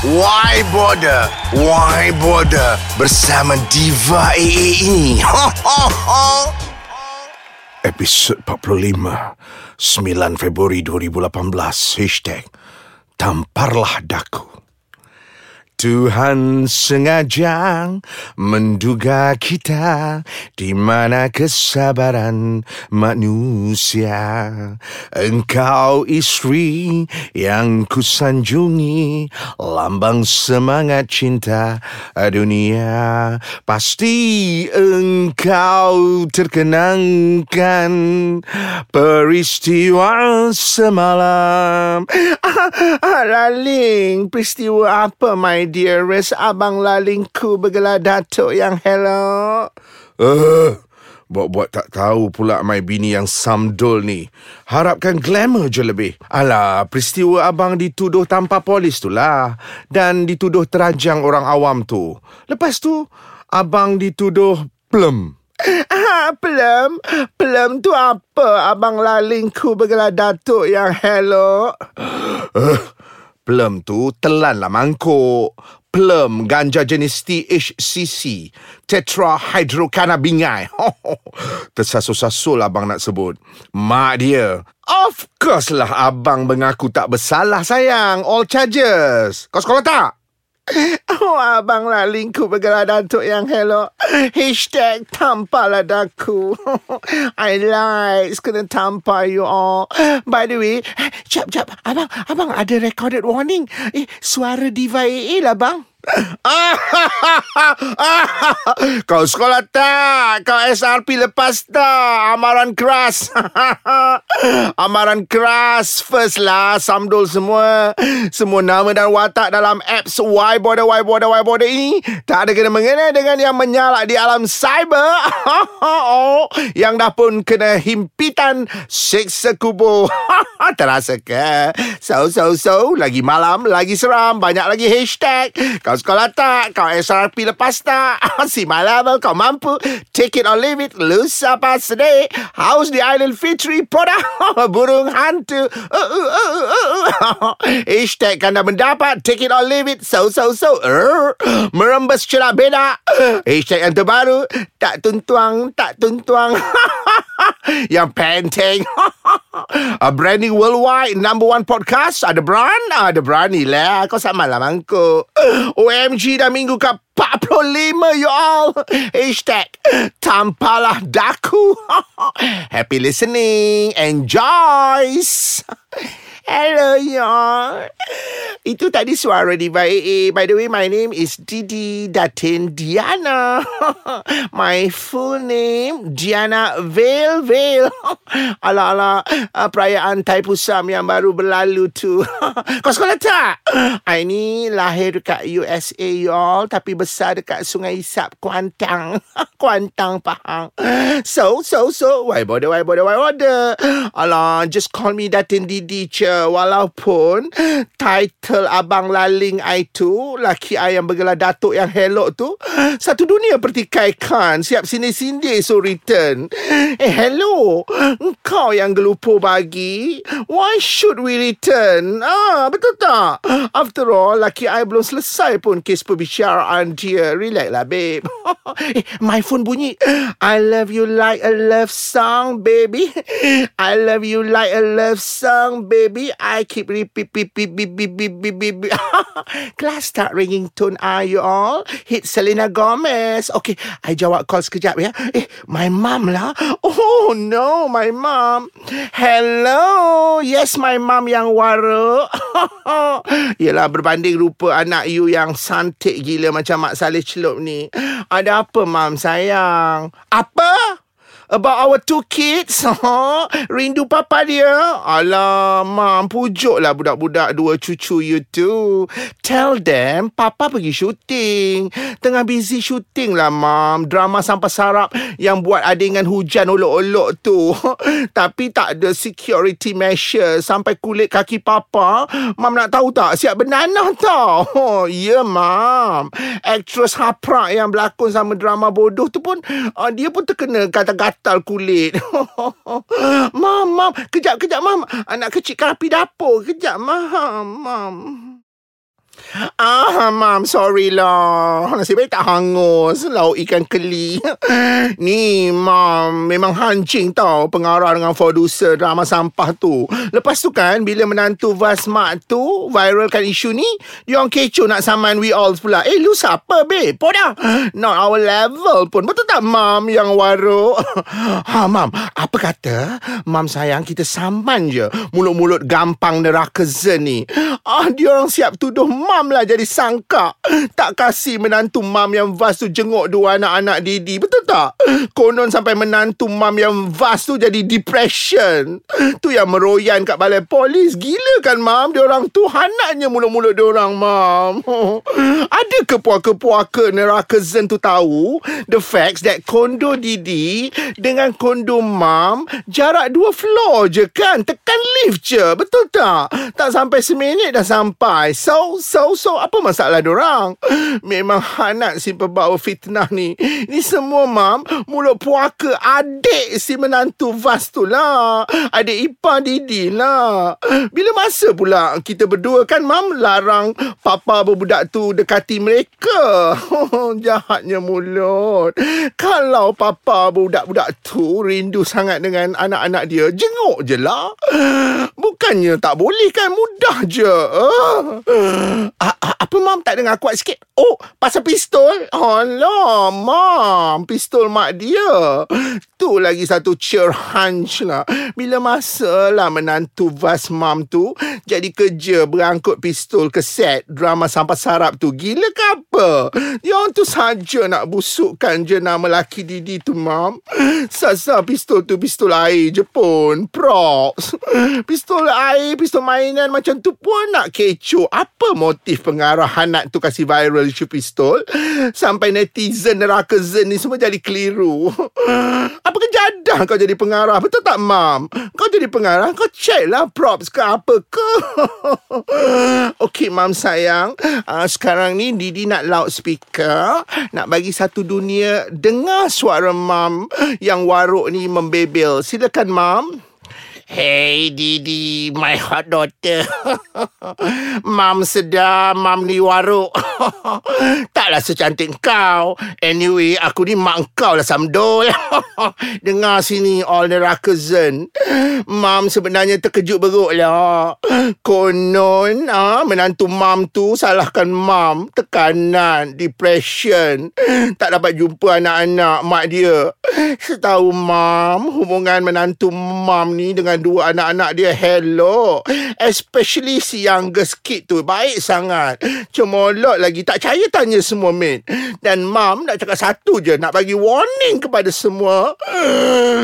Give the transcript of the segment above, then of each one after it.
Why Border? Why Border? Bersama Diva AA ini. Episod 45 9 Februari 2018 Hashtag Tamparlah Daku Tuhan sengaja menduga kita di mana kesabaran manusia. Engkau istri yang kusanjungi, lambang semangat cinta dunia. Pasti engkau terkenangkan peristiwa semalam. Ah, ah, Laling, peristiwa apa, my dearest abang lalingku bergelar Datuk yang hello. Uh, buat-buat tak tahu pula my bini yang samdol ni. Harapkan glamour je lebih. Alah, peristiwa abang dituduh tanpa polis tu lah. Dan dituduh terajang orang awam tu. Lepas tu, abang dituduh plum. Ah, plum? Plum tu apa? Abang lalingku bergelar Datuk yang hello. Uh, Plum tu telan lah mangkuk. Plum ganja jenis THCC. Tetrahydrocannabinol. Tersasul-sasul abang nak sebut. Mak dia. Of course lah abang mengaku tak bersalah sayang. All charges. Kau sekolah tak? Oh, abang lah lingkup bergerak datuk yang hello. Hashtag tampar lah daku. I like kena tampar you all. By the way, jap, jap. Abang, abang ada recorded warning. Eh, suara diva AA lah bang. Kau sekolah tak? Kau SRP lepas tak? Amaran keras. Amaran keras. First lah, samdol semua. Semua nama dan watak dalam apps Y Border, Y Border, Y Border ini tak ada kena mengena dengan yang menyalak di alam cyber. yang dah pun kena himpitan siksa kubur. Terasa ke? So, so, so. Lagi malam, lagi seram. Banyak lagi hashtag. Kau sekolah tak? Kau SRP lepas tak? si malam kau mampu. Take it or leave it. Lusa pas sedih. How's the Island Fitri Poda? Burung hantu. Uh, uh, uh, uh, uh. Hashtag kan dah mendapat. Take it or leave it. So, so, so. Uh, merembes celah beda. Hashtag yang terbaru. Tak tuntuang, tak tuntuang. yang penting. A branding worldwide number one podcast. Ada brand? Ada berani lah. Kau sama lah mangkuk. OMG dah minggu ke 45 you all. Hashtag tampalah daku. Happy listening. Enjoy. Hello, y'all. Itu tadi suara di AA. By the way, my name is Didi Datin Diana. my full name, Diana Veil Veil. Ala-ala uh, perayaan Taipusam yang baru berlalu tu. Kau sekolah tak? I ni lahir dekat USA, y'all. Tapi besar dekat Sungai Isap, Kuantang. Kuantang, Pahang. So, so, so. Why bother, why bother, why bother? Alah, just call me Datin Didi, walaupun title Abang Laling I tu, laki I yang bergelar Datuk yang hello tu, satu dunia pertikaikan. Siap sini-sini so return. Eh, hello. Kau yang gelupo bagi. Why should we return? Ah, betul tak? After all, laki I belum selesai pun kes perbicaraan dia. Relax lah, babe. eh, my phone bunyi. I love you like a love song, baby. I love you like a love song, baby. I keep repeat, beep, beep, beep, beep, beep, beep, beep, beep. Class start ringing tone, are you all? Hit Selena Gomez. Okay, I jawab call sekejap ya. Eh, my mom lah. Oh no, my mom. Hello. Yes, my mom yang wara. Yelah, berbanding rupa anak you yang santik gila macam Mak Saleh Celup ni. Ada apa, mam sayang? Apa? About our two kids? Rindu papa dia. Alah Mam Pujuklah budak-budak Dua cucu you tu. Tell them Papa pergi syuting Tengah busy syuting lah Mam. Drama sampai sarap Yang buat adingan hujan Olok-olok tu. Tapi tak ada security measure Sampai kulit kaki papa. Mam nak tahu tak Siap bernanah tau? Ya yeah, Mam. Actress haprak Yang berlakon sama drama bodoh tu pun uh, Dia pun terkena kata-kata gatal kulit. mam, mam. Kejap, kejap, mam. Anak kecil kan api dapur. Kejap, mam. Mam. Ah, mam, sorry lah. Nasib baik tak hangus. Lauk ikan keli. Ni, mam, memang hancing tau pengarah dengan producer drama sampah tu. Lepas tu kan, bila menantu Vasmat tu viralkan isu ni, dia orang kecoh nak saman we all pula. Eh, lu siapa, babe? Poda. Not our level pun. Betul tak, mam, yang waruk? ha, mam, apa kata? Mam sayang, kita saman je. Mulut-mulut gampang neraka zen ni. Ah, dia orang siap tuduh mam lah jadi sangka. Tak kasih menantu mam yang vas tu jenguk dua anak-anak Didi. Betul tak? Konon sampai menantu mam yang vas tu jadi depression. Tu yang meroyan kat balai polis. Gila kan mam? Dia orang tu hanaknya mulut-mulut dia orang mam. Ada ke puaka-puaka neraka zen tu tahu the facts that kondo Didi dengan kondo mam jarak dua floor je kan? Tekan lift je. Betul tak? Tak sampai seminit dah sampai. So, so, so apa masalah orang? Memang anak si pembawa fitnah ni. Ni semua mam mulut puaka adik si menantu Vas tu lah. Adik ipar Didi lah. Bila masa pula kita berdua kan mam larang papa berbudak tu dekati mereka. Jahatnya mulut. Kalau papa berbudak-budak tu rindu sangat dengan anak-anak dia, jenguk je lah. Bukannya tak boleh kan mudah je. Uh apa mam tak dengar kuat sikit? Oh, pasal pistol? Alah, mam. Pistol mak dia. Tu lagi satu cheer hunch lah. Bila masa lah menantu Vas mam tu jadi kerja berangkut pistol ke set drama sampah sarap tu. Gila ke apa? Yang tu saja nak busukkan je nama laki Didi tu, mam. Sasa pistol tu pistol air je pun. Props. Pistol air, pistol mainan macam tu pun nak kecoh. Apa motif pengarah anak tu kasih viral isu pistol sampai netizen neraka zen ni semua jadi keliru. Apa kejadah kau jadi pengarah? Betul tak, Mam? Kau jadi pengarah, kau check lah props ke apa ke. Okey, Mam sayang. Uh, sekarang ni Didi nak loudspeaker. Nak bagi satu dunia dengar suara Mam yang waruk ni membebel. Silakan, Mam. Hey Didi, my hot daughter. mam sedar, mam ni waruk. Taklah secantik kau. Anyway, aku ni mak kau lah Samdol. Dengar sini all the rakazen. Mam sebenarnya terkejut beruk lah. Konon, ah, menantu mam tu salahkan mam. Tekanan, depression. Tak dapat jumpa anak-anak mak dia. Setahu mam, hubungan menantu mam ni dengan dua anak-anak dia hello. Especially si youngest kid tu baik sangat. Cemolot lagi tak percaya tanya semua mate dan mam nak cakap satu je nak bagi warning kepada semua.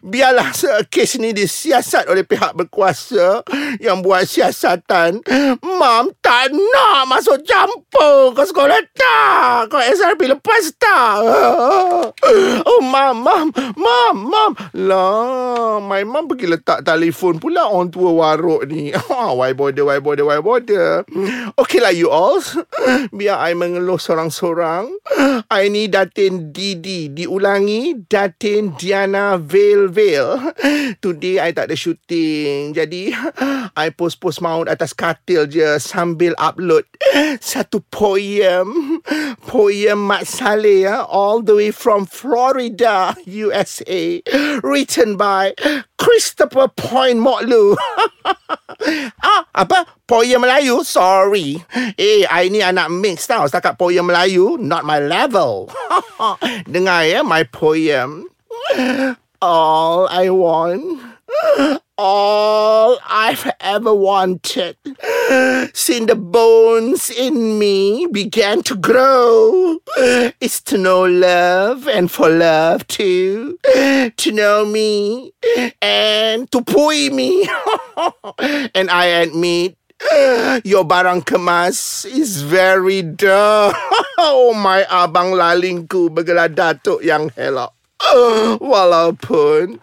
Biarlah kes ni disiasat oleh pihak berkuasa yang buat siasatan. Mam tak nak masuk campur. Ke sekolah tak? Kau SRP lepas tak? Oh mam mam mam mam. Lah my mom pergi letak telefon telefon pula orang tua waruk ni. why bother, why bother, why bother. Okay lah you all. Biar I mengeluh sorang-sorang. I ni Datin Didi. Diulangi Datin Diana Veil Veil. Today I tak ada shooting. Jadi I post-post maut atas katil je sambil upload satu poem. Poem Mat Saleh ya. All the way from Florida, USA. Written by Christopher Point Moklu. ah, apa? Poem Melayu? Sorry. Eh, I ni anak mix tau. Setakat poem Melayu, not my level. Dengar ya, my poem. All I want all I've ever wanted. Since the bones in me began to grow, is to know love and for love too, to know me and to pui me. and I admit Your barang kemas is very dull. oh my abang lalingku bergelar datuk yang helok. Walaupun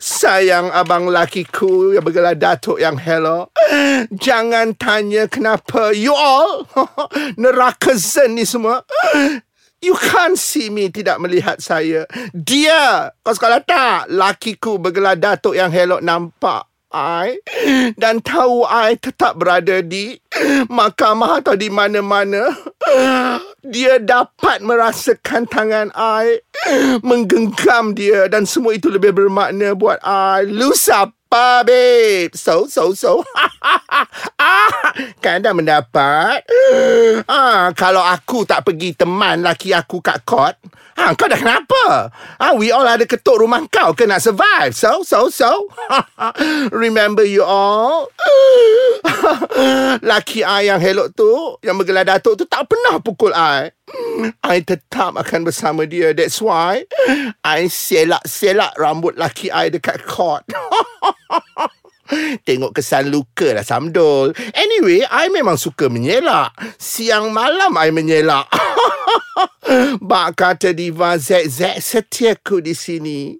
sayang abang lakiku yang bergelar Datuk yang hello, jangan tanya kenapa you all neraka zen ni semua. You can't see me tidak melihat saya. Dia, kau sekolah tak? Lakiku bergelar Datuk yang hello nampak. I dan tahu I tetap berada di mahkamah atau di mana-mana. Dia dapat merasakan tangan I menggenggam dia dan semua itu lebih bermakna buat I. Lu siapa, babe? So, so, so. ah, kan dah mendapat. Ah, kalau aku tak pergi teman laki aku kat court, Ha, kau dah kenapa? Ha, we all ada ketuk rumah kau ke nak survive. So, so, so. Remember you all? Laki I yang hello tu, yang bergelar datuk tu tak pernah pukul I. I tetap akan bersama dia. That's why I selak-selak rambut laki I dekat court. Tengok kesan luka lah Samdol. Anyway, I memang suka menyelak. Siang malam I menyelak. Bak kata Diva ZZ setiaku di sini.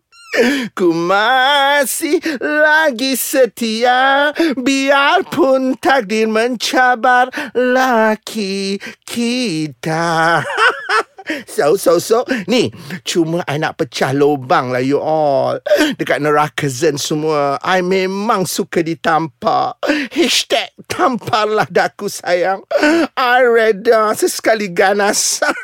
Ku masih lagi setia Biarpun takdir mencabar laki kita So, so, so. Ni, cuma I nak pecah lubang lah you all. Dekat neraka zen semua. I memang suka ditampar. Hashtag tamparlah daku sayang. I reda sesekali ganas.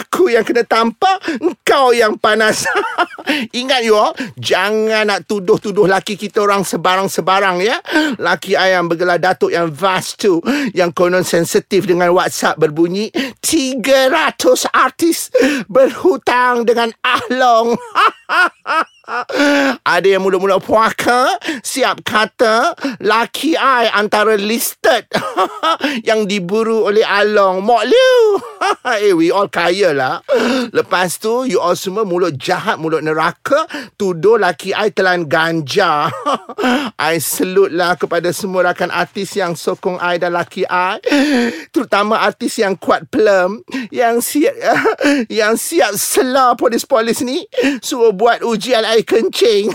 Aku yang kena tampar, kau yang panas. Ingat you all, jangan nak tuduh-tuduh laki kita orang sebarang-sebarang ya. Laki ayam bergelar datuk yang vast tu. Yang konon sensitif dengan WhatsApp berbunyi 300 artis berhutang dengan Ahlong. Ada yang mula-mula puaka Siap kata Laki I antara listed Yang diburu oleh Along. Mok Liu Eh we all kaya lah. Lepas tu You all semua mulut jahat Mulut neraka Tuduh laki I telan ganja. I salute lah kepada semua rakan artis Yang sokong I dan laki I Terutama artis yang kuat plum Yang siap Yang siap selah polis-polis ni. Suruh buat ujian I kencing.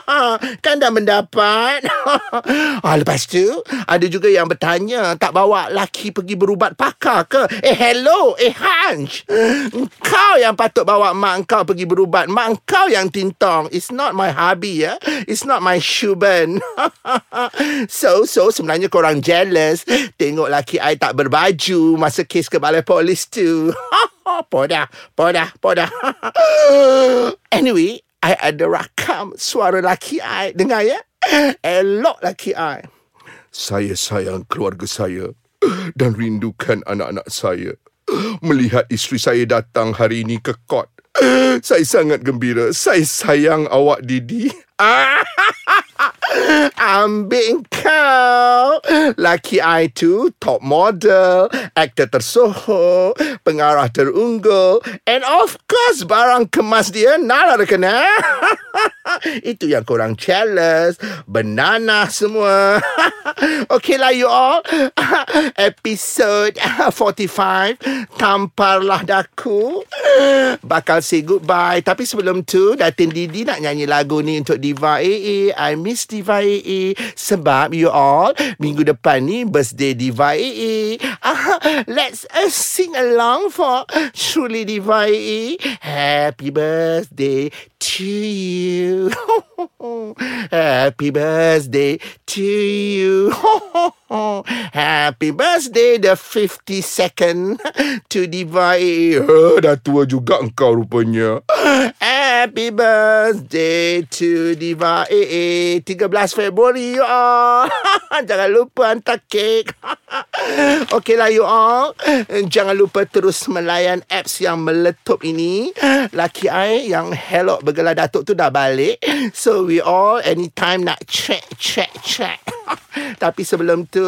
kan dah mendapat. ah, lepas tu, ada juga yang bertanya, tak bawa laki pergi berubat pakar ke? Eh, hello, eh, Hanj. Kau yang patut bawa mak kau pergi berubat. Mak kau yang tintong. It's not my hobby, ya. It's not my shuban. so, so, sebenarnya korang jealous. Tengok laki I tak berbaju masa kes ke balai polis tu. podah, podah, podah. anyway, I ada rakam suara laki I. Dengar ya. Elok laki I. Saya sayang keluarga saya dan rindukan anak-anak saya. Melihat isteri saya datang hari ini ke kot. Saya sangat gembira. Saya sayang awak Didi. Ambil kau Laki I tu Top model Aktor tersohor Pengarah terunggul. And of course Barang kemas dia Nala ada kena. Itu yang korang jealous Banana semua. Okay lah you all. Episode 45 Tamparlah daku. Bakal say goodbye. Tapi sebelum tu Datin Didi nak nyanyi lagu ni Untuk Diva AA I miss Diva AA Sebab you all Minggu depan ni Birthday Diva AA Let's uh, sing along For Truly Diva AA Happy birthday to you. Happy birthday to you Happy birthday the 52nd to Diva uh, Dah tua juga engkau rupanya. Happy birthday to Diva AA 13 Februari you all. Jangan lupa hantar kek. Okay lah you all. Jangan lupa terus melayan apps yang meletup ini. Laki I yang hello bergelar datuk tu dah balik. So we all anytime nak check check check Tapi sebelum tu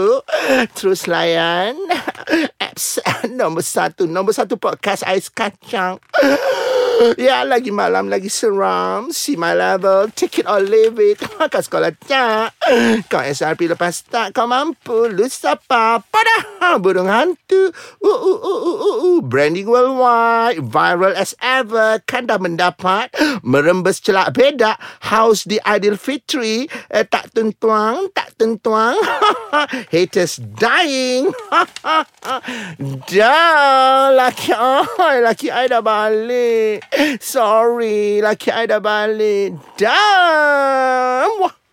Terus layan Apps nombor satu. Nombor satu podcast Ais Kacang Ya lagi malam lagi seram. See my level. Take it or leave it. Kau sekolah tak Kau SRP lepas tak Kau mampu. Lu siapa Pada Burung hantu. Uh, uh, uh, uh, uh, uh. Branding worldwide. Viral as ever. Kan dah mendapat Merembes celak beda. House di Aidilfitri eh, Tak tentuang Tak tentuang. Haters dying. Dah Laki I Laki I dah balik Sorry, laki I dah balik. Damn!